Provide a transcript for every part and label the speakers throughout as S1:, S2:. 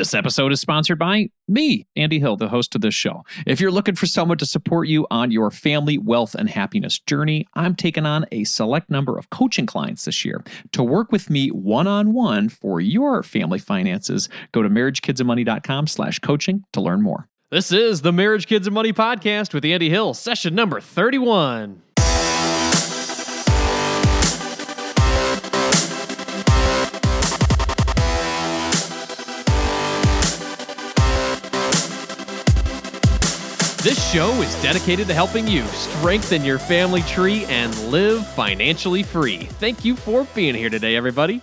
S1: This episode is sponsored by me, Andy Hill, the host of this show. If you're looking for someone to support you on your family, wealth, and happiness journey, I'm taking on a select number of coaching clients this year. To work with me one on one for your family finances, go to marriagekidsandmoney.com slash coaching to learn more.
S2: This is the Marriage, Kids, and Money podcast with Andy Hill, session number 31. Show is dedicated to helping you strengthen your family tree and live financially free. Thank you for being here today, everybody.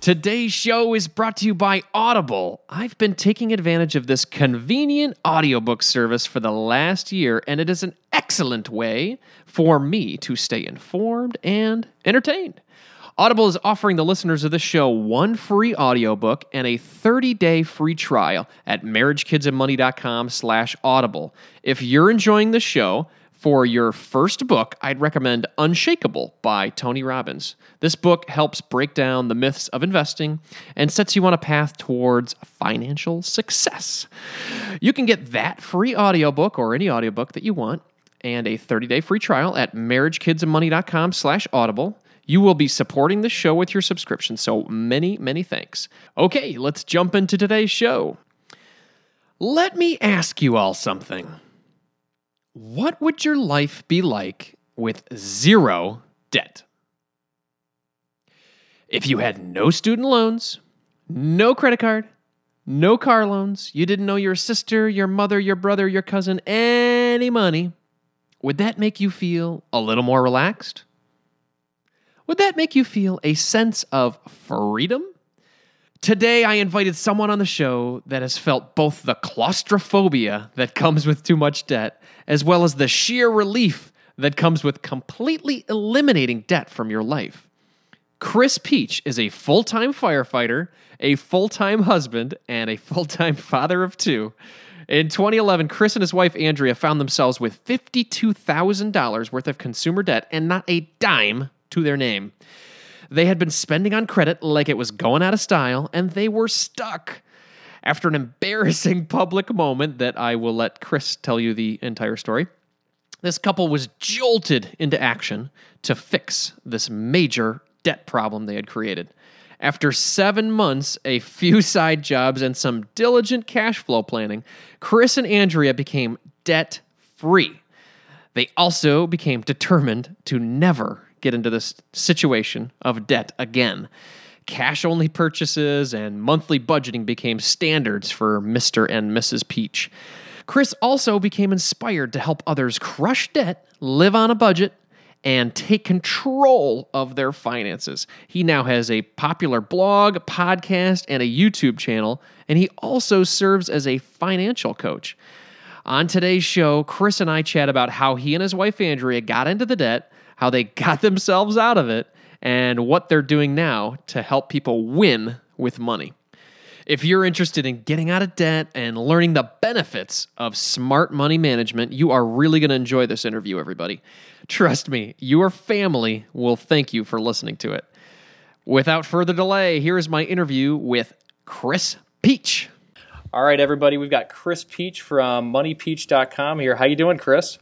S2: Today's show is brought to you by Audible. I've been taking advantage of this convenient audiobook service for the last year, and it is an excellent way for me to stay informed and entertained. Audible is offering the listeners of this show one free audiobook and a 30-day free trial at marriagekidsandmoney.com slash audible. If you're enjoying the show, for your first book, I'd recommend Unshakable by Tony Robbins. This book helps break down the myths of investing and sets you on a path towards financial success. You can get that free audiobook or any audiobook that you want and a 30-day free trial at marriagekidsandmoney.com slash audible. You will be supporting the show with your subscription, so many, many thanks. Okay, let's jump into today's show. Let me ask you all something. What would your life be like with zero debt? If you had no student loans, no credit card, no car loans, you didn't owe your sister, your mother, your brother, your cousin any money, would that make you feel a little more relaxed? Would that make you feel a sense of freedom? Today, I invited someone on the show that has felt both the claustrophobia that comes with too much debt, as well as the sheer relief that comes with completely eliminating debt from your life. Chris Peach is a full time firefighter, a full time husband, and a full time father of two. In 2011, Chris and his wife Andrea found themselves with $52,000 worth of consumer debt and not a dime to their name. They had been spending on credit like it was going out of style, and they were stuck. After an embarrassing public moment that I will let Chris tell you the entire story, this couple was jolted into action to fix this major debt problem they had created. After seven months, a few side jobs, and some diligent cash flow planning, Chris and Andrea became debt free. They also became determined to never get into this situation of debt again. Cash only purchases and monthly budgeting became standards for Mr. and Mrs. Peach. Chris also became inspired to help others crush debt, live on a budget, and take control of their finances. He now has a popular blog, podcast, and a YouTube channel, and he also serves as a financial coach. On today's show, Chris and I chat about how he and his wife Andrea got into the debt, how they got themselves out of it, and what they're doing now to help people win with money. If you're interested in getting out of debt and learning the benefits of smart money management, you are really going to enjoy this interview, everybody. Trust me, your family will thank you for listening to it. Without further delay, here is my interview with Chris Peach. All right, everybody, we've got Chris Peach from moneypeach.com here. How you doing, Chris?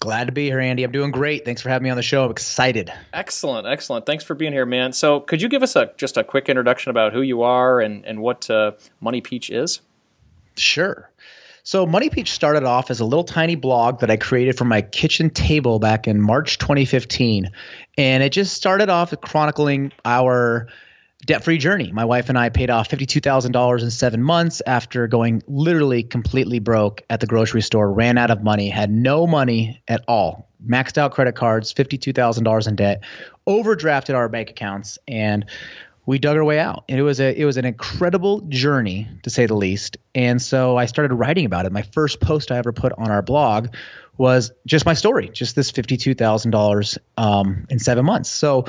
S3: Glad to be here, Andy. I'm doing great. Thanks for having me on the show. I'm excited.
S2: Excellent, excellent. Thanks for being here, man. So, could you give us a just a quick introduction about who you are and and what uh, Money Peach is?
S3: Sure. So, Money Peach started off as a little tiny blog that I created from my kitchen table back in March 2015, and it just started off chronicling our debt free journey. My wife and I paid off $52,000 in seven months after going literally completely broke at the grocery store, ran out of money, had no money at all, maxed out credit cards, $52,000 in debt, overdrafted our bank accounts, and we dug our way out. And it was a it was an incredible journey to say the least. And so I started writing about it. My first post I ever put on our blog was just my story, just this $52,000 um, in seven months. So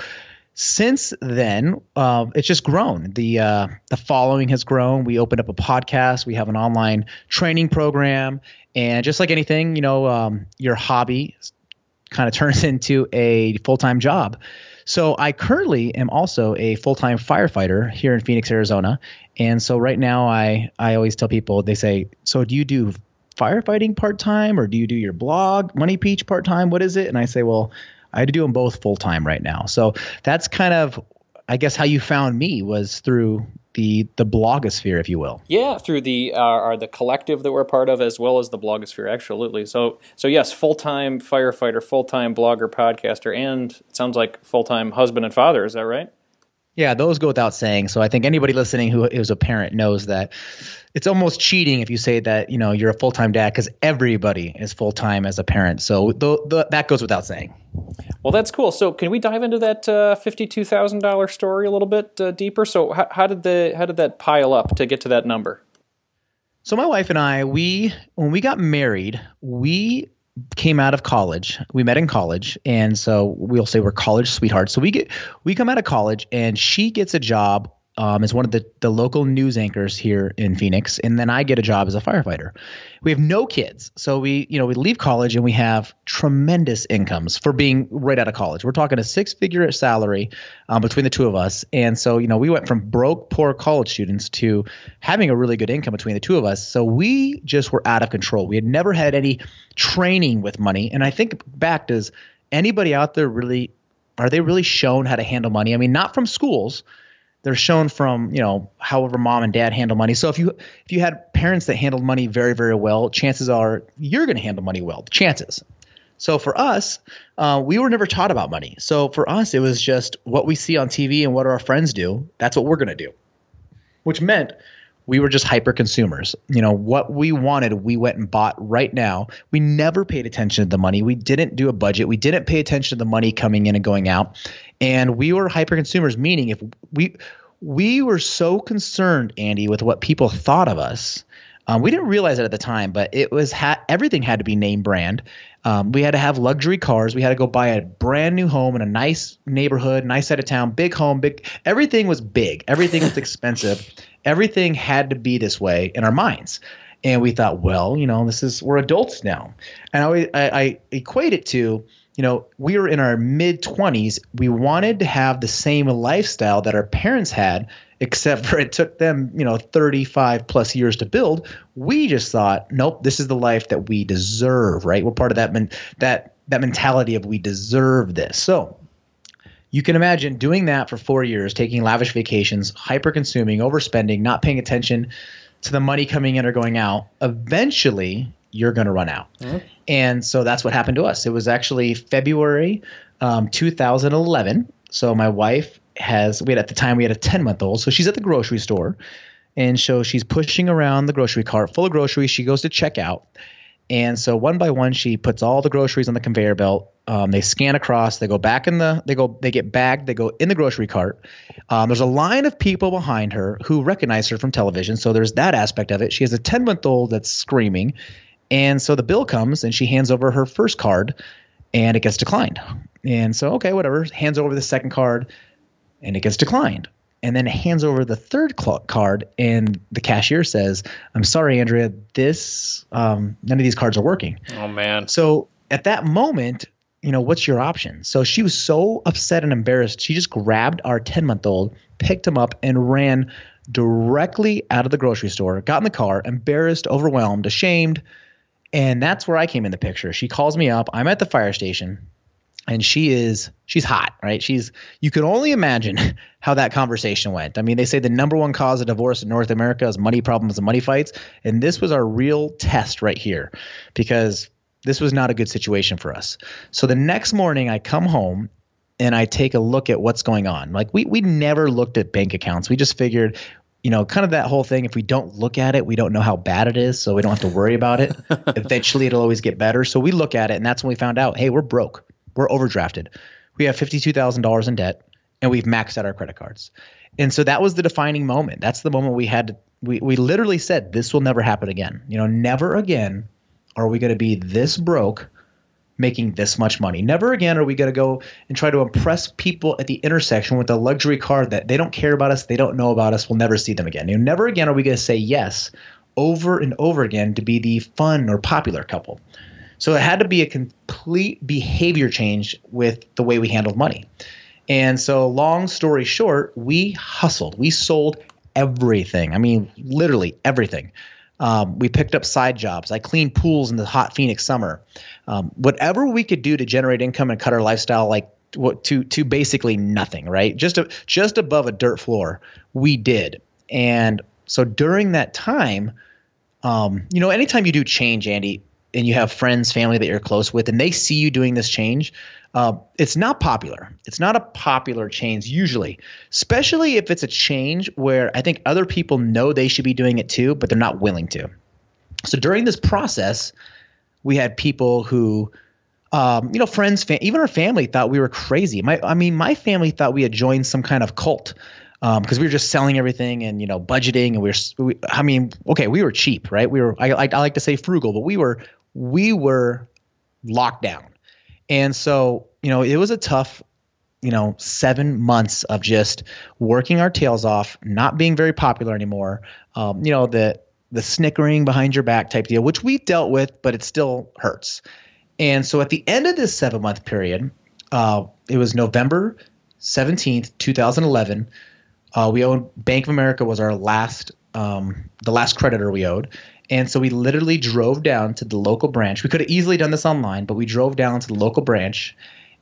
S3: since then, uh, it's just grown. The uh, the following has grown. We opened up a podcast. We have an online training program, and just like anything, you know, um, your hobby kind of turns into a full time job. So I currently am also a full-time firefighter here in Phoenix, Arizona. And so right now I I always tell people they say, "So do you do firefighting part-time or do you do your blog, Money Peach part-time? What is it?" And I say, "Well, I had to do them both full-time right now." So that's kind of I guess how you found me was through the the blogosphere, if you will.
S1: Yeah, through the uh, the collective that we're part of, as well as the blogosphere. Absolutely. So so yes, full time firefighter, full time blogger, podcaster, and it sounds like full time husband and father. Is that right?
S3: Yeah, those go without saying. So I think anybody listening who is a parent knows that it's almost cheating if you say that you know you're a full time dad because everybody is full time as a parent. So th- th- that goes without saying.
S1: Well, that's cool. So can we dive into that uh, fifty two thousand dollars story a little bit uh, deeper? So how, how did the how did that pile up to get to that number?
S3: So my wife and I, we when we got married, we came out of college. We met in college, and so we'll say we're college sweethearts. So we get we come out of college, and she gets a job um, as one of the, the local news anchors here in Phoenix, and then I get a job as a firefighter. We have no kids, so we you know we leave college and we have tremendous incomes for being right out of college. We're talking a six figure salary um, between the two of us, and so you know we went from broke poor college students to having a really good income between the two of us. So we just were out of control. We had never had any training with money, and I think back does anybody out there really are they really shown how to handle money? I mean, not from schools they're shown from you know however mom and dad handle money. So if you if you had parents that handled money very very well chances are you're going to handle money well chances. So for us uh, we were never taught about money. So for us it was just what we see on tv and what our friends do that's what we're going to do. Which meant we were just hyper consumers. You know, what we wanted, we went and bought right now. We never paid attention to the money. We didn't do a budget. We didn't pay attention to the money coming in and going out. And we were hyper consumers, meaning if we we were so concerned, Andy, with what people thought of us. Um, we didn't realize it at the time, but it was ha- everything had to be name brand. Um, we had to have luxury cars. We had to go buy a brand new home in a nice neighborhood, nice side of town, big home, big. Everything was big. Everything was expensive. Everything had to be this way in our minds. And we thought, well, you know, this is we're adults now, and I, I, I equate it to, you know, we were in our mid twenties. We wanted to have the same lifestyle that our parents had, except for it took them, you know, 35 plus years to build. We just thought, nope, this is the life that we deserve, right? We're part of that men- that that mentality of we deserve this. So you can imagine doing that for four years, taking lavish vacations, hyper consuming, overspending, not paying attention to the money coming in or going out. Eventually, you're going to run out. Mm-hmm. And so that's what happened to us. It was actually February um, 2011. So my wife has, we had at the time, we had a 10 month old. So she's at the grocery store. And so she's pushing around the grocery cart full of groceries. She goes to check out. And so one by one, she puts all the groceries on the conveyor belt um, they scan across. They go back in the. They go. They get bagged. They go in the grocery cart. Um, there's a line of people behind her who recognize her from television. So there's that aspect of it. She has a 10 month old that's screaming, and so the bill comes and she hands over her first card, and it gets declined. And so okay, whatever. Hands over the second card, and it gets declined. And then hands over the third card, and the cashier says, "I'm sorry, Andrea. This um, none of these cards are working."
S1: Oh man.
S3: So at that moment, you know, what's your option? So she was so upset and embarrassed. She just grabbed our 10 month old, picked him up, and ran directly out of the grocery store, got in the car, embarrassed, overwhelmed, ashamed. And that's where I came in the picture. She calls me up. I'm at the fire station and she is she's hot right she's you can only imagine how that conversation went i mean they say the number one cause of divorce in north america is money problems and money fights and this was our real test right here because this was not a good situation for us. So the next morning, I come home and I take a look at what's going on. Like we we never looked at bank accounts. We just figured, you know, kind of that whole thing. If we don't look at it, we don't know how bad it is, so we don't have to worry about it. Eventually, it'll always get better. So we look at it, and that's when we found out, hey, we're broke. We're overdrafted. We have fifty two thousand dollars in debt, and we've maxed out our credit cards. And so that was the defining moment. That's the moment we had. To, we we literally said, this will never happen again. You know, never again are we going to be this broke making this much money. Never again are we going to go and try to impress people at the intersection with a luxury car that they don't care about us, they don't know about us, we'll never see them again. You know, never again are we going to say yes over and over again to be the fun or popular couple. So it had to be a complete behavior change with the way we handled money. And so, long story short, we hustled. We sold everything. I mean, literally everything. Um, we picked up side jobs. I cleaned pools in the hot Phoenix summer. Um, whatever we could do to generate income and cut our lifestyle like to to basically nothing, right? Just a, just above a dirt floor, we did. And so during that time, um, you know, anytime you do change, Andy, and you have friends, family that you're close with, and they see you doing this change, uh, it's not popular. It's not a popular change usually, especially if it's a change where I think other people know they should be doing it too, but they're not willing to. So during this process, we had people who, um, you know, friends, even our family thought we were crazy. My, I mean, my family thought we had joined some kind of cult because um, we were just selling everything and you know budgeting and we were we, i mean okay we were cheap right we were I, I, I like to say frugal but we were we were locked down. And so you know it was a tough you know seven months of just working our tails off not being very popular anymore. Um, you know the the snickering behind your back type deal which we dealt with but it still hurts. And so at the end of this seven month period uh, it was november 17th 2011 uh, we owed Bank of America was our last um, the last creditor we owed, and so we literally drove down to the local branch. We could have easily done this online, but we drove down to the local branch.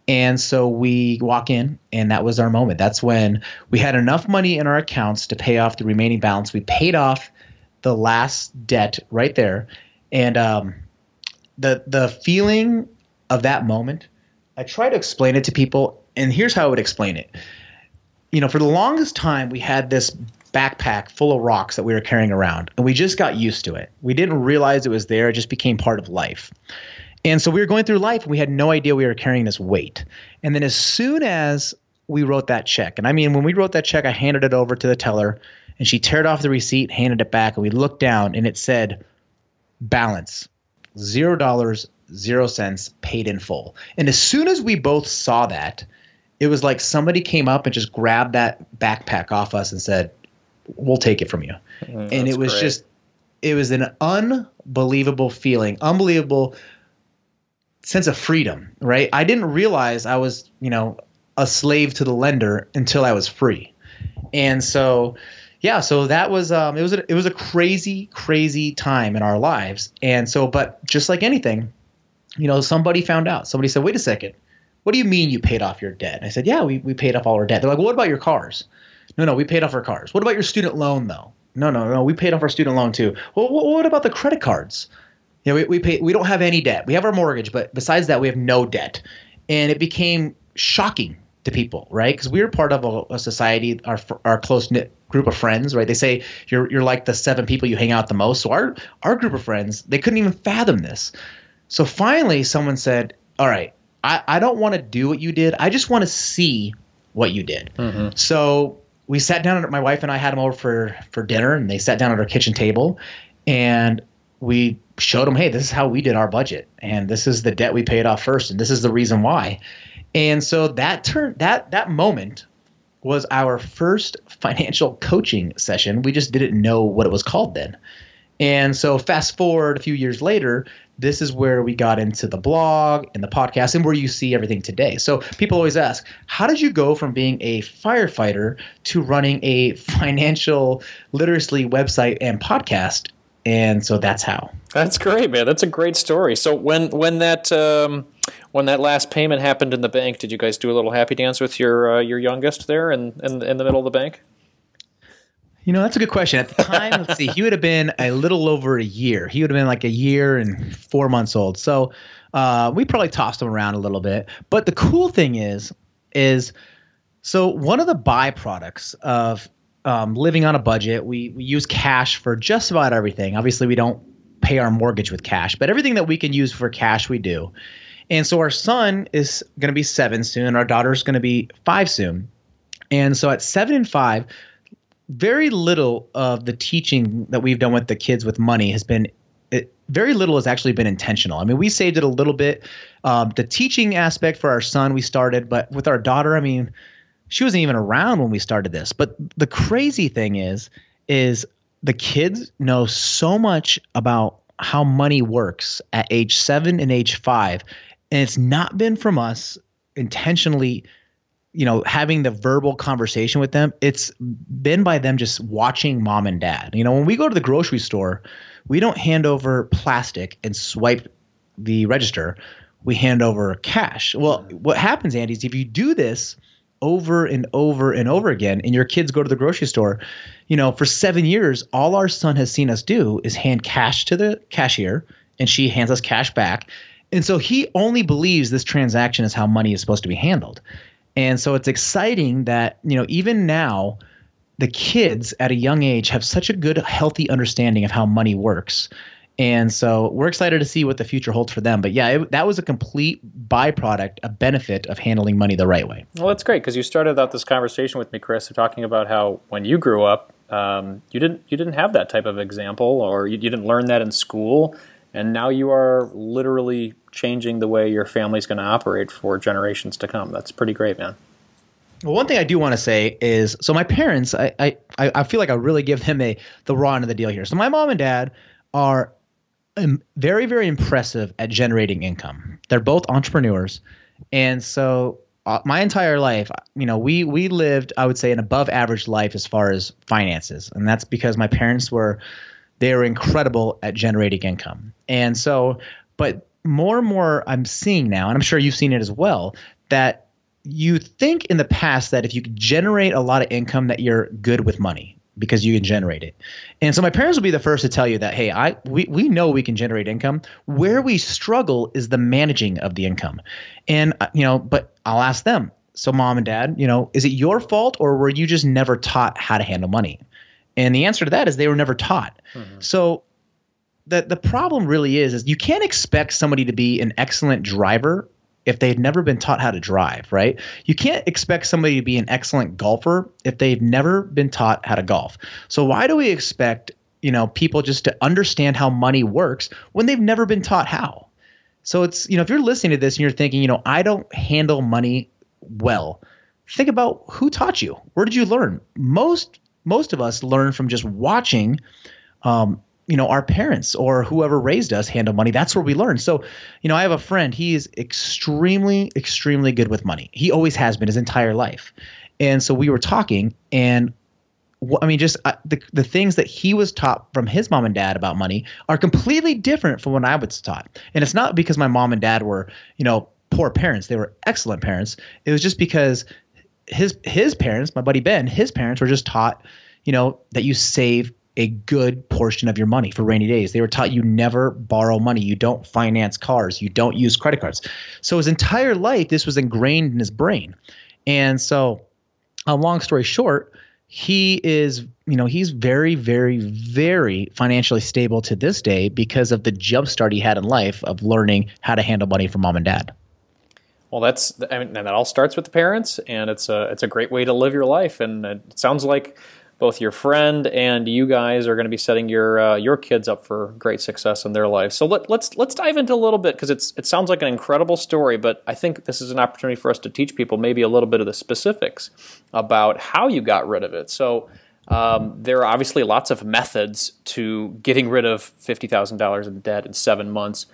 S3: And so we walk in, and that was our moment. That's when we had enough money in our accounts to pay off the remaining balance. We paid off the last debt right there, and um, the the feeling of that moment. I try to explain it to people, and here's how I would explain it you know, for the longest time, we had this backpack full of rocks that we were carrying around, and we just got used to it. We didn't realize it was there; it just became part of life. And so we were going through life, and we had no idea we were carrying this weight. And then as soon as we wrote that check, and I mean, when we wrote that check, I handed it over to the teller, and she teared off the receipt, handed it back, and we looked down, and it said, "Balance, zero dollars, zero cents, paid in full." And as soon as we both saw that it was like somebody came up and just grabbed that backpack off us and said, "We'll take it from you." Mm, and it was great. just it was an unbelievable feeling, unbelievable sense of freedom, right? I didn't realize I was, you know, a slave to the lender until I was free. And so yeah, so that was um it was a, it was a crazy crazy time in our lives. And so but just like anything, you know, somebody found out. Somebody said, "Wait a second what do you mean you paid off your debt? And I said, yeah, we, we paid off all our debt. They're like, well, what about your cars? No, no, we paid off our cars. What about your student loan though? No, no, no, we paid off our student loan too. Well, what, what about the credit cards? You know, we, we pay, we don't have any debt. We have our mortgage, but besides that, we have no debt. And it became shocking to people, right? Because we were part of a, a society, our our close knit group of friends, right? They say you're you're like the seven people you hang out the most. So our our group of friends, they couldn't even fathom this. So finally, someone said, "All right, I, I don't want to do what you did. I just want to see what you did. Mm-hmm. So we sat down. My wife and I had them over for for dinner, and they sat down at our kitchen table, and we showed them, hey, this is how we did our budget, and this is the debt we paid off first, and this is the reason why. And so that turn that that moment was our first financial coaching session. We just didn't know what it was called then. And so fast forward a few years later, this is where we got into the blog and the podcast and where you see everything today. So people always ask, how did you go from being a firefighter to running a financial literacy website and podcast? And so that's how.
S4: That's great, man. That's a great story. So when when that um, when that last payment happened in the bank, did you guys do a little happy dance with your uh, your youngest there in, in in the middle of the bank?
S3: You know, that's a good question. At the time, let's see, he would have been a little over a year. He would have been like a year and four months old. So uh, we probably tossed him around a little bit. But the cool thing is, is so one of the byproducts of um, living on a budget, we, we use cash for just about everything. Obviously, we don't pay our mortgage with cash, but everything that we can use for cash, we do. And so our son is going to be seven soon. Our daughter's going to be five soon. And so at seven and five, very little of the teaching that we've done with the kids with money has been it, very little has actually been intentional. I mean, we saved it a little bit. Um, the teaching aspect for our son, we started, but with our daughter, I mean, she wasn't even around when we started this. But the crazy thing is, is the kids know so much about how money works at age seven and age five, and it's not been from us intentionally you know, having the verbal conversation with them, it's been by them just watching mom and dad. You know, when we go to the grocery store, we don't hand over plastic and swipe the register. We hand over cash. Well, what happens, Andy, is if you do this over and over and over again, and your kids go to the grocery store, you know, for seven years, all our son has seen us do is hand cash to the cashier, and she hands us cash back. And so he only believes this transaction is how money is supposed to be handled. And so it's exciting that, you know, even now, the kids at a young age have such a good, healthy understanding of how money works. And so we're excited to see what the future holds for them. But yeah, it, that was a complete byproduct, a benefit of handling money the right way.
S4: Well, that's great because you started out this conversation with me, Chris, talking about how when you grew up, um, you didn't you didn't have that type of example, or you, you didn't learn that in school, and now you are literally changing the way your family's going to operate for generations to come. That's pretty great, man.
S3: Well, one thing I do want to say is, so my parents, I, I, I feel like I really give them a the raw end of the deal here. So my mom and dad are very, very impressive at generating income. They're both entrepreneurs, and so uh, my entire life, you know, we we lived, I would say, an above average life as far as finances, and that's because my parents were they were incredible at generating income. And so, but more and more, I'm seeing now, and I'm sure you've seen it as well, that you think in the past that if you could generate a lot of income that you're good with money because you can generate it. And so my parents will be the first to tell you that hey, I we we know we can generate income. Where we struggle is the managing of the income. And uh, you know, but I'll ask them. So mom and dad, you know, is it your fault or were you just never taught how to handle money? And the answer to that is they were never taught. Mm-hmm. So the the problem really is is you can't expect somebody to be an excellent driver if they've never been taught how to drive, right? You can't expect somebody to be an excellent golfer if they've never been taught how to golf. So why do we expect, you know, people just to understand how money works when they've never been taught how? So it's, you know, if you're listening to this and you're thinking, you know, I don't handle money well, think about who taught you. Where did you learn? Most most of us learn from just watching um, you know our parents or whoever raised us handle money. That's where we learn. So you know i have a friend he is extremely extremely good with money. He always has been his entire life. And so we were talking and I mean, just uh, the the things that he was taught from his mom and dad about money are completely different from what I was taught. And it's not because my mom and dad were, you know, poor parents; they were excellent parents. It was just because his his parents, my buddy Ben, his parents were just taught, you know, that you save a good portion of your money for rainy days. They were taught you never borrow money, you don't finance cars, you don't use credit cards. So his entire life, this was ingrained in his brain. And so, a long story short, he is, you know, he's very, very, very financially stable to this day because of the jumpstart he had in life of learning how to handle money from mom and dad.
S4: Well, that's I mean, and that all starts with the parents, and it's a it's a great way to live your life. And it sounds like both your friend and you guys are going to be setting your uh, your kids up for great success in their life. So let, let's let's dive into a little bit because it's it sounds like an incredible story, but I think this is an opportunity for us to teach people maybe a little bit of the specifics about how you got rid of it. So. Um, there are obviously lots of methods to getting rid of fifty thousand dollars in debt in seven months.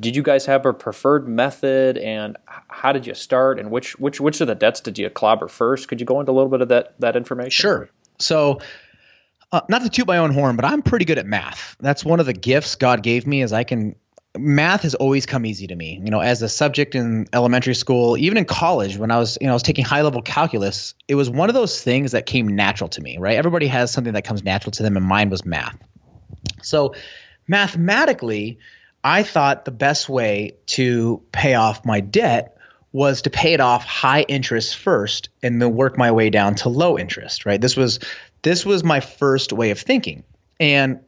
S4: Did you guys have a preferred method, and how did you start? And which which which of the debts did you clobber first? Could you go into a little bit of that that information?
S3: Sure. So, uh, not to toot my own horn, but I'm pretty good at math. That's one of the gifts God gave me is I can math has always come easy to me. You know, as a subject in elementary school, even in college when I was, you know, I was taking high level calculus, it was one of those things that came natural to me, right? Everybody has something that comes natural to them and mine was math. So, mathematically, I thought the best way to pay off my debt was to pay it off high interest first and then work my way down to low interest, right? This was this was my first way of thinking. And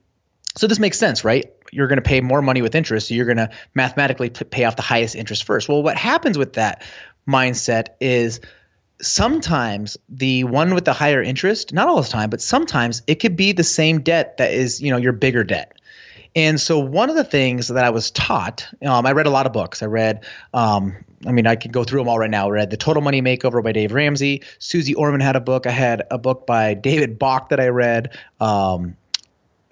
S3: so this makes sense, right? You're going to pay more money with interest, so you're going to mathematically pay off the highest interest first. Well, what happens with that mindset is sometimes the one with the higher interest, not all the time, but sometimes it could be the same debt that is, you know, your bigger debt. And so one of the things that I was taught, um, I read a lot of books. I read, um, I mean, I could go through them all right now. I read The Total Money Makeover by Dave Ramsey. Suze Orman had a book. I had a book by David Bach that I read. Um,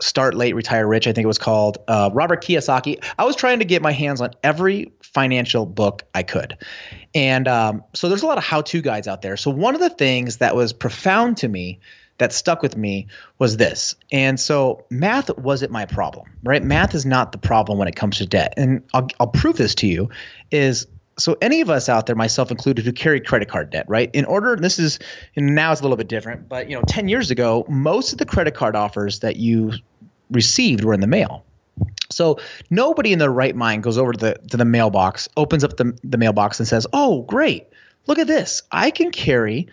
S3: Start Late, Retire Rich, I think it was called. Uh, Robert Kiyosaki. I was trying to get my hands on every financial book I could. And um, so there's a lot of how to guides out there. So one of the things that was profound to me that stuck with me was this. And so math wasn't my problem, right? Math is not the problem when it comes to debt. And I'll, I'll prove this to you is so any of us out there, myself included, who carry credit card debt, right? In order, this is now it's a little bit different, but you know, 10 years ago, most of the credit card offers that you received were in the mail. So nobody in their right mind goes over to the to the mailbox, opens up the, the mailbox and says, Oh, great, look at this. I can carry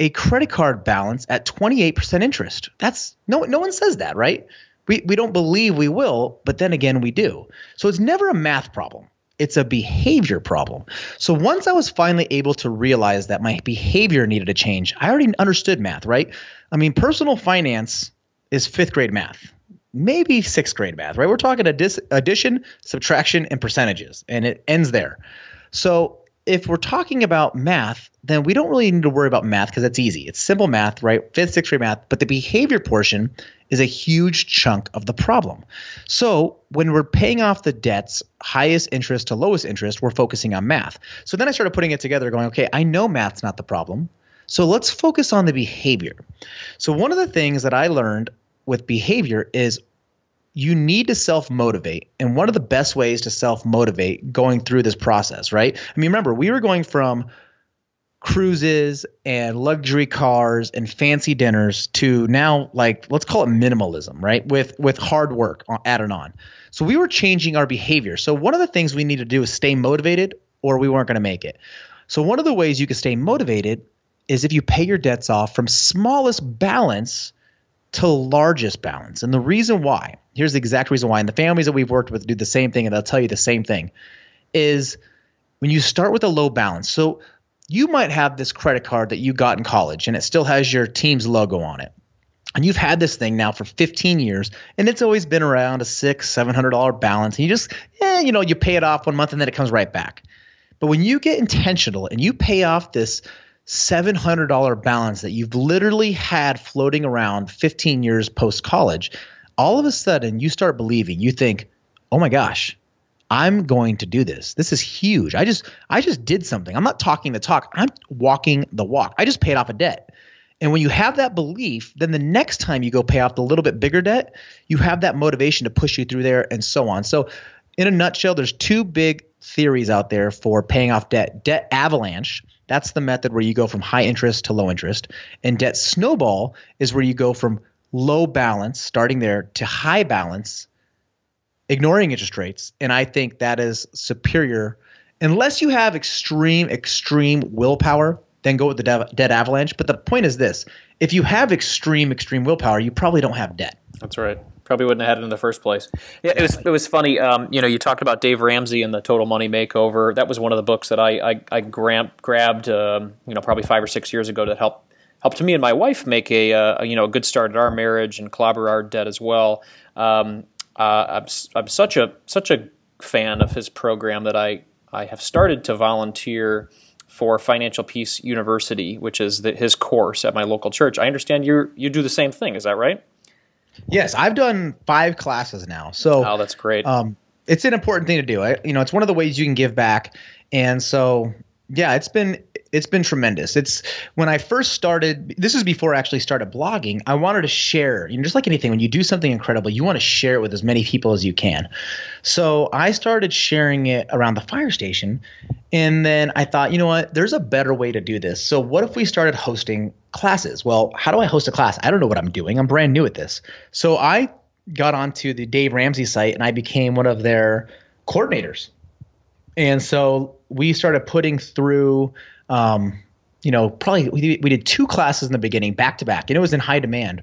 S3: a credit card balance at 28% interest. That's no no one says that, right? We we don't believe we will, but then again we do. So it's never a math problem. It's a behavior problem. So once I was finally able to realize that my behavior needed to change, I already understood math, right? I mean, personal finance is fifth grade math, maybe sixth grade math, right? We're talking addition, subtraction, and percentages, and it ends there. So if we're talking about math, then we don't really need to worry about math because it's easy. It's simple math, right? Fifth, sixth grade math. But the behavior portion is a huge chunk of the problem. So when we're paying off the debts, highest interest to lowest interest, we're focusing on math. So then I started putting it together, going, okay, I know math's not the problem. So let's focus on the behavior. So one of the things that I learned with behavior is you need to self motivate. And one of the best ways to self motivate going through this process, right? I mean, remember, we were going from cruises and luxury cars and fancy dinners to now like let's call it minimalism right with with hard work added on so we were changing our behavior so one of the things we need to do is stay motivated or we weren't going to make it so one of the ways you can stay motivated is if you pay your debts off from smallest balance to largest balance. And the reason why, here's the exact reason why, and the families that we've worked with do the same thing, and they'll tell you the same thing, is when you start with a low balance. So you might have this credit card that you got in college and it still has your team's logo on it. And you've had this thing now for 15 years, and it's always been around a six, seven hundred dollar balance. And you just, yeah, you know, you pay it off one month and then it comes right back. But when you get intentional and you pay off this $700 balance that you've literally had floating around 15 years post college, all of a sudden you start believing, you think, oh my gosh, I'm going to do this. This is huge. I just I just did something. I'm not talking the talk. I'm walking the walk. I just paid off a debt. And when you have that belief, then the next time you go pay off the little bit bigger debt, you have that motivation to push you through there and so on. So in a nutshell, there's two big theories out there for paying off debt. Debt avalanche, that's the method where you go from high interest to low interest. And debt snowball is where you go from low balance, starting there, to high balance, ignoring interest rates. And I think that is superior. Unless you have extreme, extreme willpower, then go with the debt avalanche. But the point is this if you have extreme, extreme willpower, you probably don't have debt.
S4: That's right probably wouldn't have had it in the first place. Yeah, it was it was funny. Um, you know, you talked about Dave Ramsey and the Total Money Makeover. That was one of the books that I I, I grabbed. Um, you know, probably five or six years ago that helped helped me and my wife make a, uh, you know a good start at our marriage and clobber our debt as well. Um, uh, I'm I'm such a such a fan of his program that I I have started to volunteer for Financial Peace University, which is the, his course at my local church. I understand you you do the same thing. Is that right?
S3: Yes, I've done five classes now. So
S4: oh, that's great.
S3: Um, it's an important thing to do. I, you know, it's one of the ways you can give back, and so yeah, it's been it's been tremendous. It's when I first started. This is before I actually started blogging. I wanted to share. You know, just like anything, when you do something incredible, you want to share it with as many people as you can. So I started sharing it around the fire station, and then I thought, you know what? There's a better way to do this. So what if we started hosting classes? Well, how do I host a class? I don't know what I'm doing. I'm brand new at this. So I got onto the Dave Ramsey site and I became one of their coordinators. And so we started putting through, um, you know, probably we, we did two classes in the beginning back to back, and it was in high demand.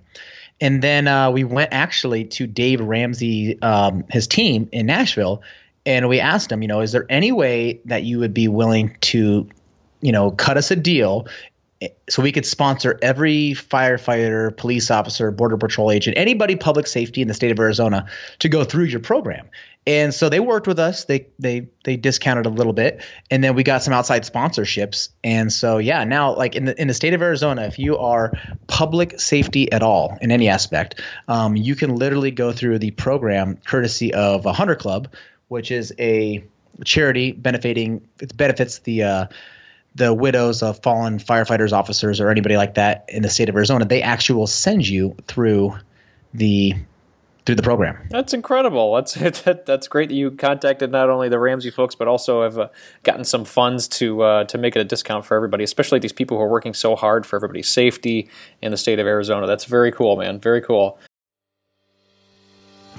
S3: And then uh, we went actually to Dave Ramsey, um, his team in Nashville, and we asked him, you know, is there any way that you would be willing to, you know, cut us a deal so we could sponsor every firefighter, police officer, border patrol agent, anybody public safety in the state of Arizona to go through your program. And so they worked with us. They they they discounted a little bit, and then we got some outside sponsorships. And so yeah, now like in the in the state of Arizona, if you are public safety at all in any aspect, um, you can literally go through the program courtesy of a 100 Club, which is a charity benefiting it benefits the uh, the widows of fallen firefighters, officers, or anybody like that in the state of Arizona. They actually will send you through the through the program.
S4: That's incredible. That's that's great that you contacted not only the Ramsey folks, but also have uh, gotten some funds to uh, to make it a discount for everybody, especially these people who are working so hard for everybody's safety in the state of Arizona. That's very cool, man. Very cool.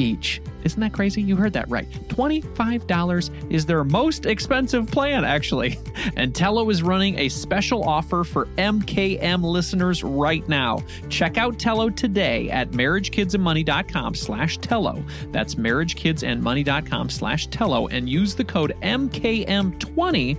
S2: each. Isn't that crazy? You heard that right. $25 is their most expensive plan, actually. And Tello is running a special offer for MKM listeners right now. Check out Tello today at marriagekidsandmoney.com slash Tello. That's marriagekidsandmoney.com slash Tello and use the code MKM20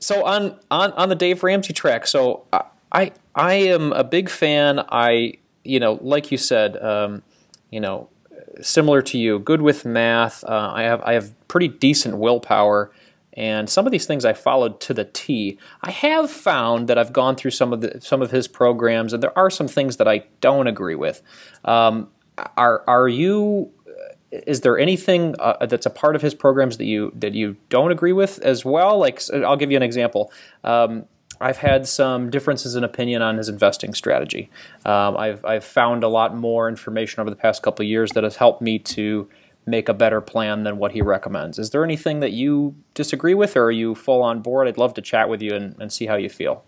S4: so on, on on the Dave Ramsey track, so I I am a big fan. I you know, like you said, um, you know, similar to you, good with math. Uh, I have I have pretty decent willpower, and some of these things I followed to the T. I have found that I've gone through some of the some of his programs, and there are some things that I don't agree with. Um, are are you? Is there anything uh, that's a part of his programs that you that you don't agree with as well? Like I'll give you an example. Um, I've had some differences in opinion on his investing strategy. Um, I've, I've found a lot more information over the past couple years that has helped me to make a better plan than what he recommends. Is there anything that you disagree with, or are you full on board? I'd love to chat with you and, and see how you feel.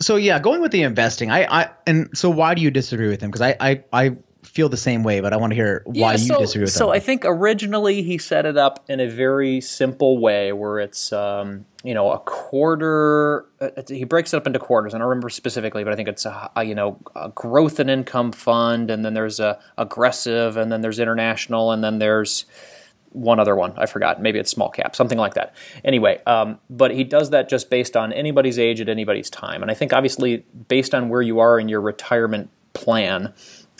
S3: So yeah, going with the investing, I, I and so why do you disagree with him? Because I, I, I feel the same way, but I want to hear why
S4: yeah, so,
S3: you disagree with
S4: so
S3: him.
S4: So I think originally he set it up in a very simple way, where it's um, you know a quarter. Uh, he breaks it up into quarters. I don't remember specifically, but I think it's a, a, you know a growth and income fund, and then there's a aggressive, and then there's international, and then there's one other one. I forgot. Maybe it's small cap, something like that. Anyway, um, but he does that just based on anybody's age at anybody's time, and I think obviously based on where you are in your retirement plan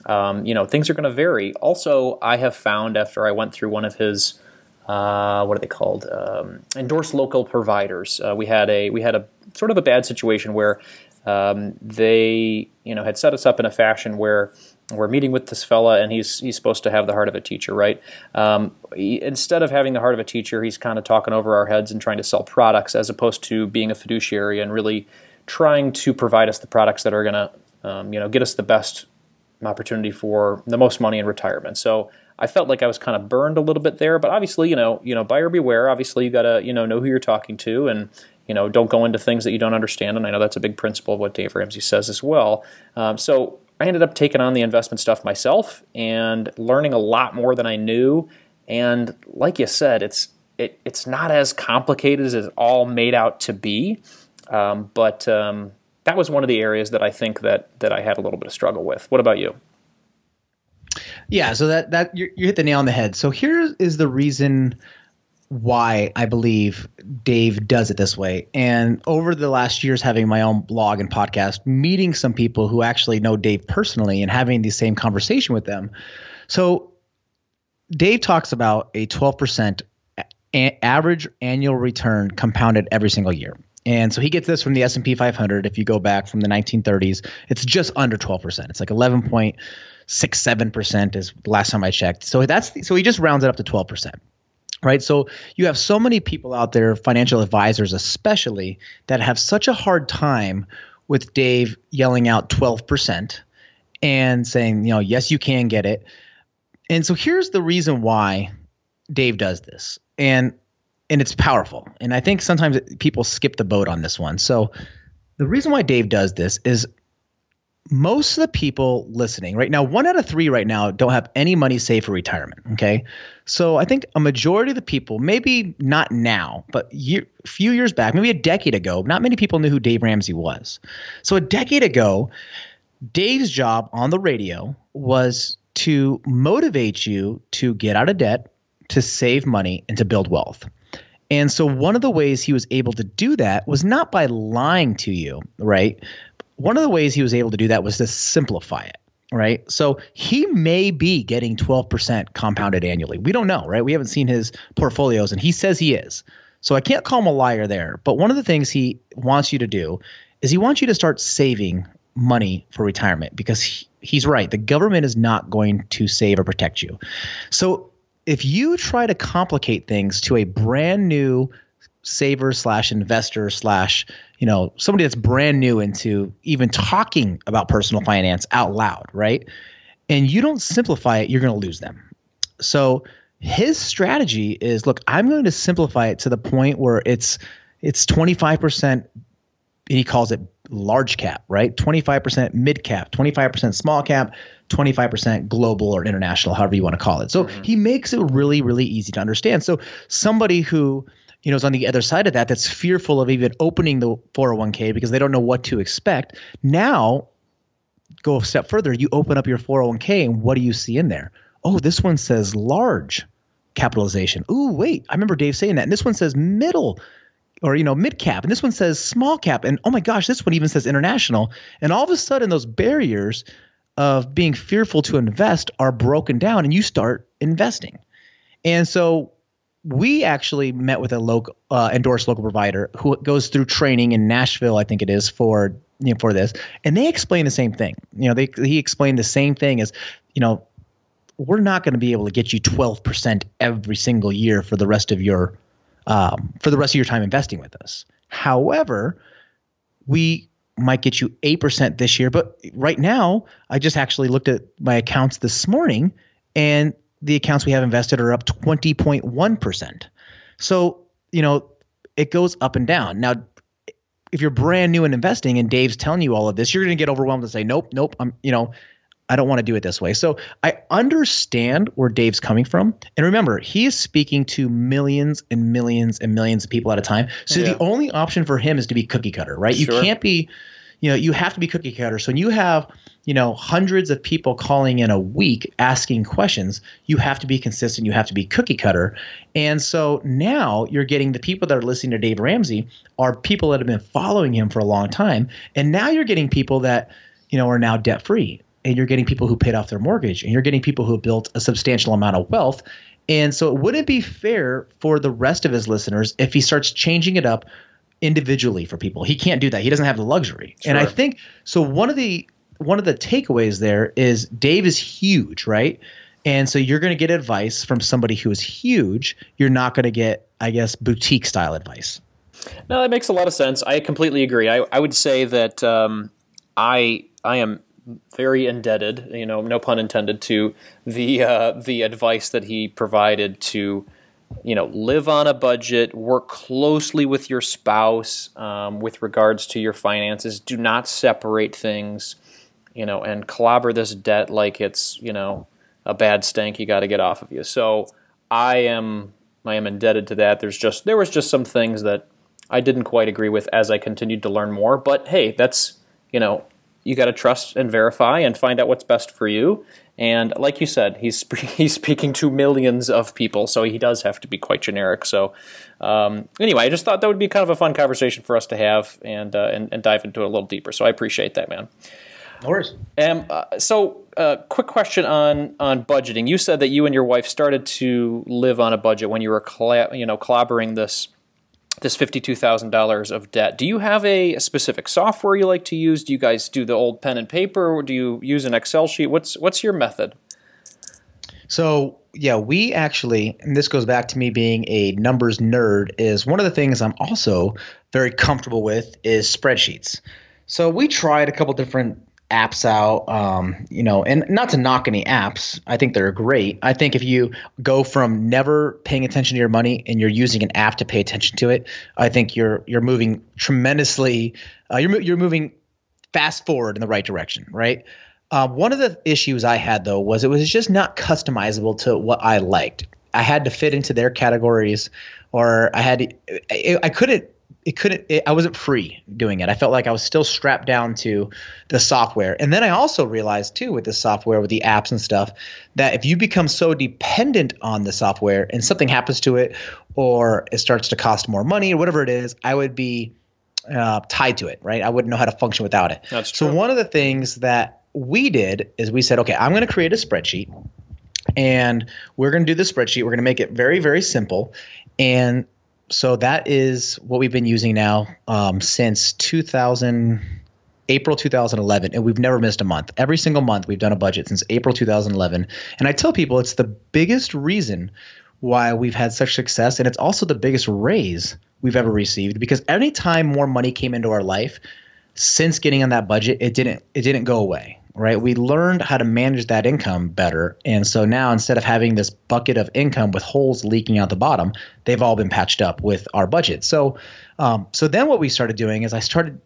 S4: um, you know, things are going to vary. Also, I have found after I went through one of his uh, what are they called? Um, endorsed local providers. Uh, we had a we had a sort of a bad situation where um, they you know had set us up in a fashion where we're meeting with this fella and he's he's supposed to have the heart of a teacher, right? Um, he, instead of having the heart of a teacher, he's kind of talking over our heads and trying to sell products as opposed to being a fiduciary and really trying to provide us the products that are going to um, you know get us the best opportunity for the most money in retirement. So I felt like I was kind of burned a little bit there, but obviously, you know, you know, buyer beware. Obviously, you got to you know know who you're talking to and you know don't go into things that you don't understand. And I know that's a big principle of what Dave Ramsey says as well. Um, so I ended up taking on the investment stuff myself and learning a lot more than I knew. And like you said, it's it, it's not as complicated as it's all made out to be. Um, but um, that was one of the areas that I think that that I had a little bit of struggle with. What about you?
S3: Yeah, so that that you, you hit the nail on the head. So here is the reason why I believe Dave does it this way. And over the last years, having my own blog and podcast, meeting some people who actually know Dave personally and having the same conversation with them. So Dave talks about a 12% a- average annual return compounded every single year. And so he gets this from the S&P 500 if you go back from the 1930s, it's just under 12%. It's like 11.67% is last time I checked. So that's the, so he just rounds it up to 12% right? So you have so many people out there, financial advisors especially, that have such a hard time with Dave yelling out 12% and saying, you know, yes, you can get it. And so here's the reason why Dave does this. And and it's powerful. And I think sometimes people skip the boat on this one. So the reason why Dave does this is most of the people listening right now, one out of three right now don't have any money saved for retirement. Okay. So I think a majority of the people, maybe not now, but a few years back, maybe a decade ago, not many people knew who Dave Ramsey was. So a decade ago, Dave's job on the radio was to motivate you to get out of debt, to save money, and to build wealth. And so one of the ways he was able to do that was not by lying to you, right? one of the ways he was able to do that was to simplify it right? So he may be getting 12% compounded annually. We don't know, right? We haven't seen his portfolios and he says he is. So I can't call him a liar there. But one of the things he wants you to do is he wants you to start saving money for retirement because he, he's right. The government is not going to save or protect you. So if you try to complicate things to a brand new saver slash investor slash you know somebody that's brand new into even talking about personal finance out loud right? And you don't simplify it you're going to lose them. So his strategy is look i'm going to simplify it to the point where it's it's 25% and he calls it large cap right? 25% mid cap 25% small cap 25% global or international however you want to call it. So mm-hmm. he makes it really really easy to understand. So somebody who you know is on the other side of that that's fearful of even opening the 401k because they don't know what to expect now go a step further. You open up your 401k and what do you see in there? Oh this one says large capitalization. Ooh wait i remember dave saying that. And this one says middle or you know mid cap and this one says small cap and oh my gosh this one even says international and all of a sudden those barriers of being fearful to invest are broken down and you start investing and so we actually met with a local uh, endorsed local provider who goes through training in Nashville, I think it is for you know for this, and they explain the same thing. You know, they he explained the same thing as you know we're not going to be able to get you 12% every single year for the rest of your um, for the rest of your time investing with us. However, we might get you 8% this year, but right now I just actually looked at my accounts this morning and the accounts we have invested are up 20.1%. So, you know, it goes up and down. Now, if you're brand new in investing and Dave's telling you all of this, you're going to get overwhelmed and say, nope, nope, I'm, you know, I don't want to do it this way. So I understand where Dave's coming from. And remember, he is speaking to millions and millions and millions of people at a time. So yeah. the only option for him is to be cookie cutter, right? Sure. You can't be, you know, you have to be cookie cutter. So when you have you know hundreds of people calling in a week asking questions you have to be consistent you have to be cookie cutter and so now you're getting the people that are listening to dave ramsey are people that have been following him for a long time and now you're getting people that you know are now debt free and you're getting people who paid off their mortgage and you're getting people who built a substantial amount of wealth and so it wouldn't be fair for the rest of his listeners if he starts changing it up individually for people. He can't do that. He doesn't have the luxury. And I think so one of the one of the takeaways there is Dave is huge, right? And so you're going to get advice from somebody who is huge. You're not going to get, I guess, boutique style advice.
S4: No, that makes a lot of sense. I completely agree. I, I would say that um, I I am very indebted, you know, no pun intended, to the uh, the advice that he provided to, you know, live on a budget, work closely with your spouse um, with regards to your finances. Do not separate things, you know, and clobber this debt like it's you know a bad stank you got to get off of you. So I am I am indebted to that. There's just there was just some things that I didn't quite agree with as I continued to learn more. But hey, that's you know you got to trust and verify and find out what's best for you. And like you said, he's he's speaking to millions of people, so he does have to be quite generic. So um, anyway, I just thought that would be kind of a fun conversation for us to have and uh, and, and dive into it a little deeper. So I appreciate that, man.
S3: No worries.
S4: Um, uh, so, uh, quick question on on budgeting. You said that you and your wife started to live on a budget when you were, cla- you know, clobbering this this fifty two thousand dollars of debt. Do you have a specific software you like to use? Do you guys do the old pen and paper, or do you use an Excel sheet? What's what's your method?
S3: So yeah, we actually, and this goes back to me being a numbers nerd, is one of the things I'm also very comfortable with is spreadsheets. So we tried a couple different apps out, um, you know, and not to knock any apps, I think they're great. I think if you go from never paying attention to your money and you're using an app to pay attention to it, I think you're you're moving tremendously. Uh, you're you're moving fast forward in the right direction, right? Uh, one of the issues I had though was it was just not customizable to what I liked. I had to fit into their categories, or I had to, I, I couldn't. It couldn't. It, I wasn't free doing it. I felt like I was still strapped down to the software. And then I also realized too with the software, with the apps and stuff, that if you become so dependent on the software and something happens to it, or it starts to cost more money or whatever it is, I would be uh, tied to it, right? I wouldn't know how to function without it.
S4: That's true.
S3: So one of the things that we did is we said, okay, I'm going to create a spreadsheet, and we're going to do the spreadsheet. We're going to make it very, very simple, and so that is what we've been using now um, since 2000. April 2011, and we've never missed a month. Every single month, we've done a budget since April 2011. And I tell people it's the biggest reason why we've had such success, and it's also the biggest raise we've ever received because anytime more money came into our life since getting on that budget, it didn't it didn't go away. Right? We learned how to manage that income better, and so now instead of having this bucket of income with holes leaking out the bottom, they've all been patched up with our budget. So, um, so then what we started doing is I started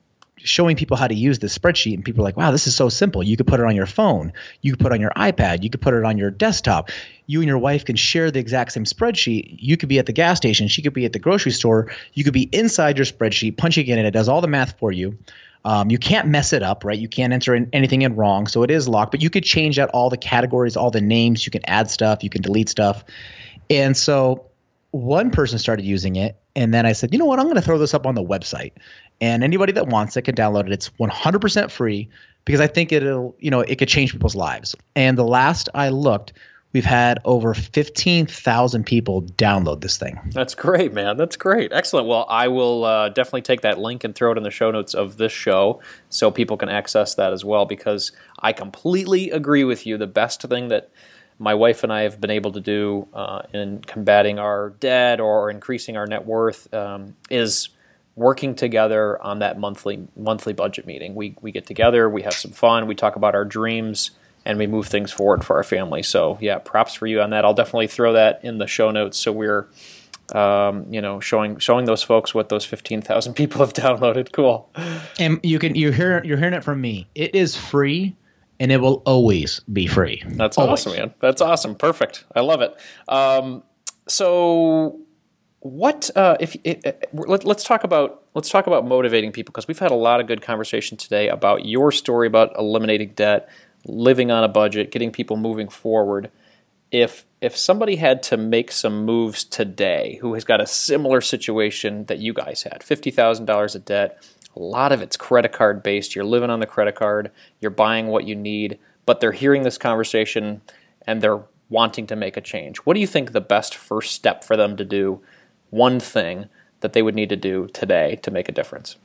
S3: showing people how to use this spreadsheet and people are like wow this is so simple. You could put it on your phone. You could put it on your ipad. You could put it on your desktop. You and your wife can share the exact same spreadsheet. You could be at the gas station. She could be at the grocery store. You could be inside your spreadsheet punching in. It does all the math for you um, you can't mess it up right? You can't enter in anything in wrong. So it is locked but you could change out all the categories all the names. You can add stuff. You can delete stuff. And so one person started using it and then i said you know what? I'm going to throw this up on the website. And anybody that wants it can download it. It's 100% free because i think it'll you know it could change people's lives. And the last i looked we've had over 15000 people download this thing
S4: That's great, man. That's great. Excellent. Well, I will uh, definitely take that link and throw it in the show notes of this show so people can access that as well because I completely agree with you. The best thing that my wife and I have been able to do uh, in combating our debt or increasing our net worth um, is working together on that monthly monthly budget meeting. We we get together, we have some fun, we talk about our dreams, and we move things forward for our family. So yeah, props for you on that. I'll definitely throw that in the show notes so we're um, you know showing showing those folks what those fifteen thousand people have downloaded. Cool.
S3: and you can you hear you're hearing it from me it is free and it will always be free
S4: That's
S3: Always.
S4: awesome, man. That's awesome. Perfect. I love it. Um, so, what uh, if it, let, let's talk about let's talk about motivating people because we've had a lot of good conversation today about your story about eliminating debt, living on a budget, getting people moving forward. If if somebody had to make some moves today, who has got a similar situation that you guys had, fifty thousand dollars of debt, a lot of it's credit card based. You're living on the credit card. You're buying what you need, but they're hearing this conversation and they're wanting to make a change. What do you think the best first step for them to do? One thing that they would need to do today to make a difference?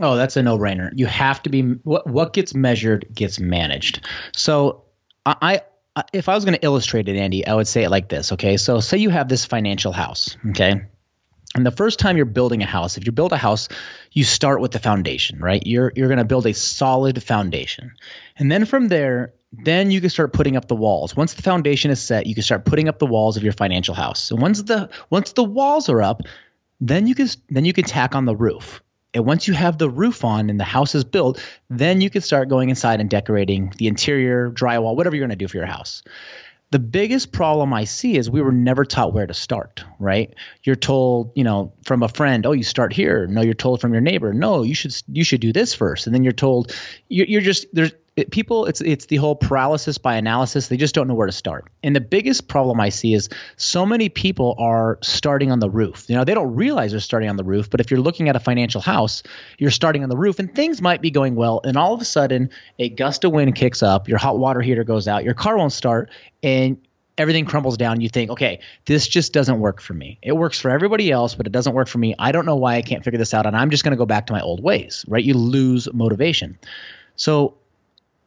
S3: Oh, that's a no-brainer. You have to be what what gets measured gets managed. So I, I if I was going to illustrate it, Andy, I would say it like this. Okay, so say you have this financial house. Okay, and the first time you're building a house, if you build a house, you start with the foundation, right? You're you're going to build a solid foundation. And then from there, then you can start putting up the walls. Once the foundation is set, you can start putting up the walls of your financial house. And once the once the walls are up, then you can then you can tack on the roof. And once you have the roof on and the house is built, then you can start going inside and decorating the interior, drywall, whatever you're going to do for your house. The biggest problem I see is we were never taught where to start, right? You're told, you know, from a friend, oh, you start here. No, you're told from your neighbor, no, you should you should do this first. And then you're told you're, you're just there's it, people it's it's the whole paralysis by analysis. They just don't know where to start. And the biggest problem i see is so many people are starting on the roof. You know they don't realize they're starting on the roof but if you're looking at a financial house you're starting on the roof and things might be going well. And all of a sudden a gust of wind kicks up your hot water heater goes out your car won't start and everything crumbles down. You think okay this just doesn't work for me. It works for everybody else but it doesn't work for me. I don't know why i can't figure this out and i'm just going to go back to my old ways right? You lose motivation. So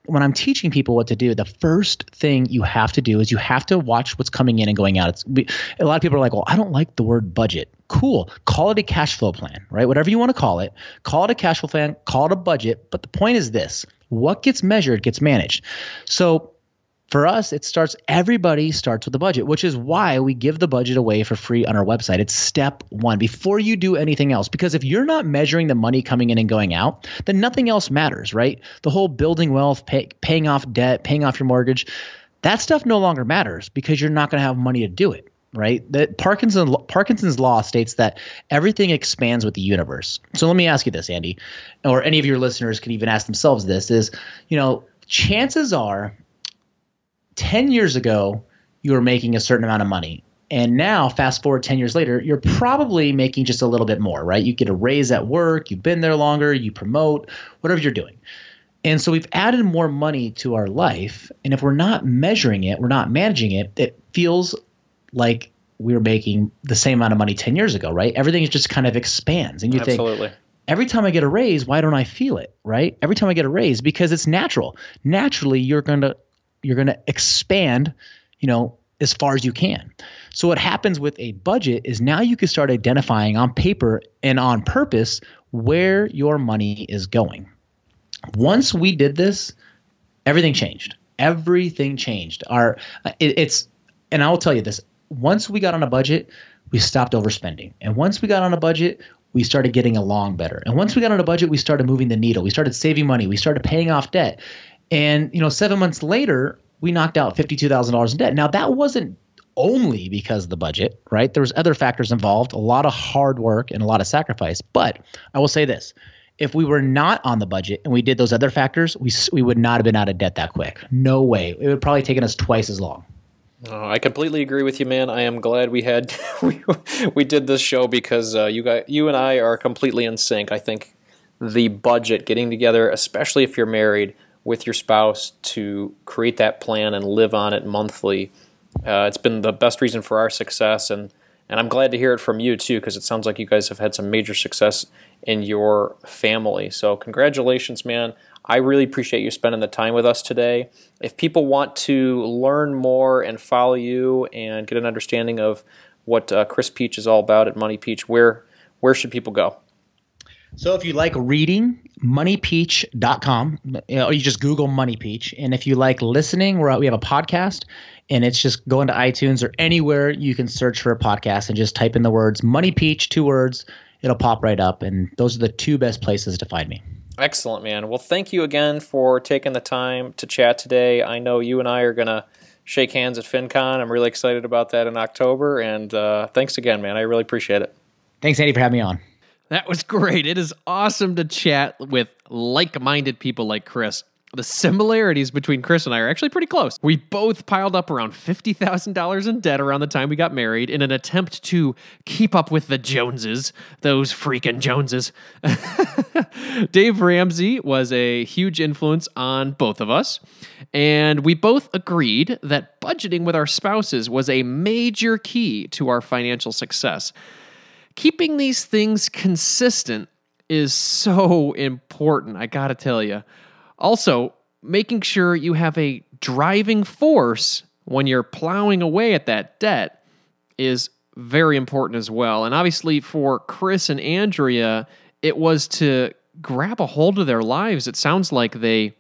S3: when I'm teaching people what to do, the first thing you have to do is you have to watch what's coming in and going out. It's a lot of people are like, "Well, I don't like the word budget." Cool. Call it a cash flow plan, right? Whatever you want to call it. Call it a cash flow plan, call it a budget, but the point is this. What gets measured gets managed. So for us, it starts, everybody starts with the budget, which is why we give the budget away for free on our website. It's step one before you do anything else. Because if you're not measuring the money coming in and going out, then nothing else matters, right? The whole building wealth, pay, paying off debt, paying off your mortgage, that stuff no longer matters because you're not going to have money to do it right? That Parkinson Parkinson's law states that everything expands with the universe. So let me ask you this, Andy, or any of your listeners can even ask themselves this: is you know, chances are 10 years ago, you were making a certain amount of money. And now, fast forward 10 years later, you're probably making just a little bit more, right? You get a raise at work, you've been there longer, you promote, whatever you're doing. And so we've added more money to our life. And if we're not measuring it, we're not managing it, it feels like we were making the same amount of money 10 years ago, right? Everything just kind of expands. And you
S4: Absolutely.
S3: think, every time I get a raise, why don't I feel it, right? Every time I get a raise, because it's natural. Naturally, you're going to you're going to expand, you know, as far as you can. So what happens with a budget is now you can start identifying on paper and on purpose where your money is going. Once we did this, everything changed. Everything changed. Our it, it's and I will tell you this, once we got on a budget, we stopped overspending. And once we got on a budget, we started getting along better. And once we got on a budget, we started moving the needle. We started saving money. We started paying off debt. And you know, seven months later, we knocked out fifty-two thousand dollars in debt. Now that wasn't only because of the budget, right? There was other factors involved, a lot of hard work and a lot of sacrifice. But I will say this: if we were not on the budget and we did those other factors, we we would not have been out of debt that quick. No way. It would probably taken us twice as long.
S4: Oh, I completely agree with you, man. I am glad we had we, we did this show because uh, you got you and I are completely in sync. I think the budget, getting together, especially if you're married, with your spouse to create that plan and live on it monthly. Uh, it's been the best reason for our success, and and I'm glad to hear it from you too, because it sounds like you guys have had some major success in your family. So congratulations, man. I really appreciate you spending the time with us today. If people want to learn more and follow you and get an understanding of what uh, Chris Peach is all about at Money Peach, where where should people go?
S3: So if you like reading, moneypeach.com, you know, or you just Google Money Peach. And if you like listening, we're, we have a podcast and it's just go into iTunes or anywhere you can search for a podcast and just type in the words Money Peach, two words. It'll pop right up. And those are the two best places to find me.
S4: Excellent, man. Well, thank you again for taking the time to chat today. I know you and I are going to shake hands at FinCon. I'm really excited about that in October. And uh, thanks again, man. I really appreciate it.
S3: Thanks, Andy, for having me on.
S2: That was great. It is awesome to chat with like minded people like Chris. The similarities between Chris and I are actually pretty close. We both piled up around $50,000 in debt around the time we got married in an attempt to keep up with the Joneses, those freaking Joneses. Dave Ramsey was a huge influence on both of us, and we both agreed that budgeting with our spouses was a major key to our financial success. Keeping these things consistent is so important, I gotta tell you. Also, making sure you have a driving force when you're plowing away at that debt is very important as well. And obviously, for Chris and Andrea, it was to grab a hold of their lives. It sounds like they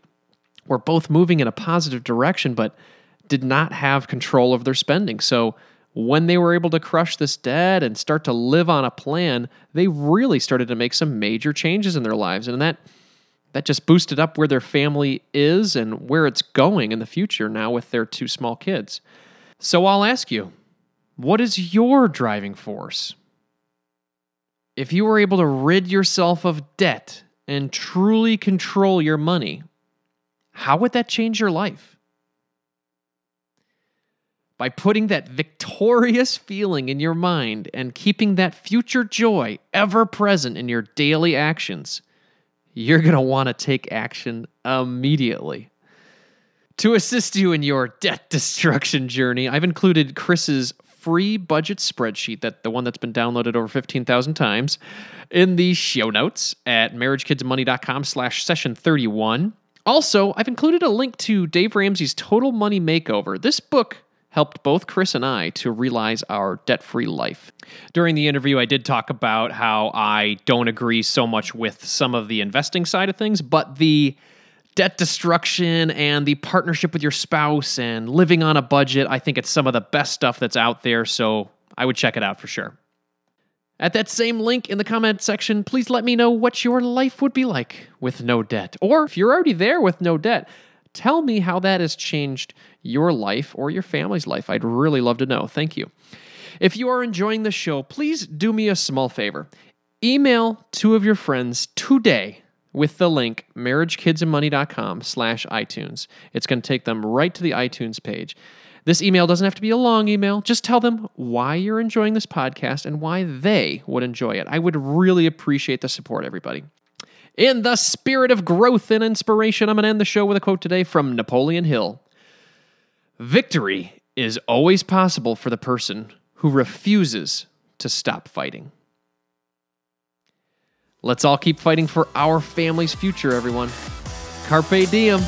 S2: were both moving in a positive direction, but did not have control of their spending. So, when they were able to crush this debt and start to live on a plan, they really started to make some major changes in their lives. And that that just boosted up where their family is and where it's going in the future now with their two small kids. So I'll ask you, what is your driving force? If you were able to rid yourself of debt and truly control your money, how would that change your life? By putting that victorious feeling in your mind and keeping that future joy ever present in your daily actions, you're going to want to take action immediately. To assist you in your debt destruction journey, I've included Chris's free budget spreadsheet, that the one that's been downloaded over 15,000 times, in the show notes at marriagekidsmoney.com slash session 31. Also, I've included a link to Dave Ramsey's Total Money Makeover. This book helped both Chris and I to realize our debt free life. During the interview, I did talk about how I don't agree so much with some of the investing side of things, but the debt destruction and the partnership with your spouse and living on a budget, I think it's some of the best stuff that's out there. So I would check it out for sure. At that same link in the comment section, please let me know what your life would be like with no debt. Or if you're already there with no debt, tell me how that has changed your life or your family's life. I'd really love to know. Thank you. If you are enjoying the show, please do me a small favor. Email two of your friends today with the link marriagekidsandmoney.com slash iTunes. It's going to take them right to the iTunes page. This email doesn't have to be a long email. Just tell them why you're enjoying this podcast and why they would enjoy it. I would really appreciate the support, everybody. In the spirit of growth and inspiration, I'm going to end the show with a quote today from Napoleon Hill Victory is always possible for the person who refuses to stop fighting. Let's all keep fighting for our family's future, everyone. Carpe diem.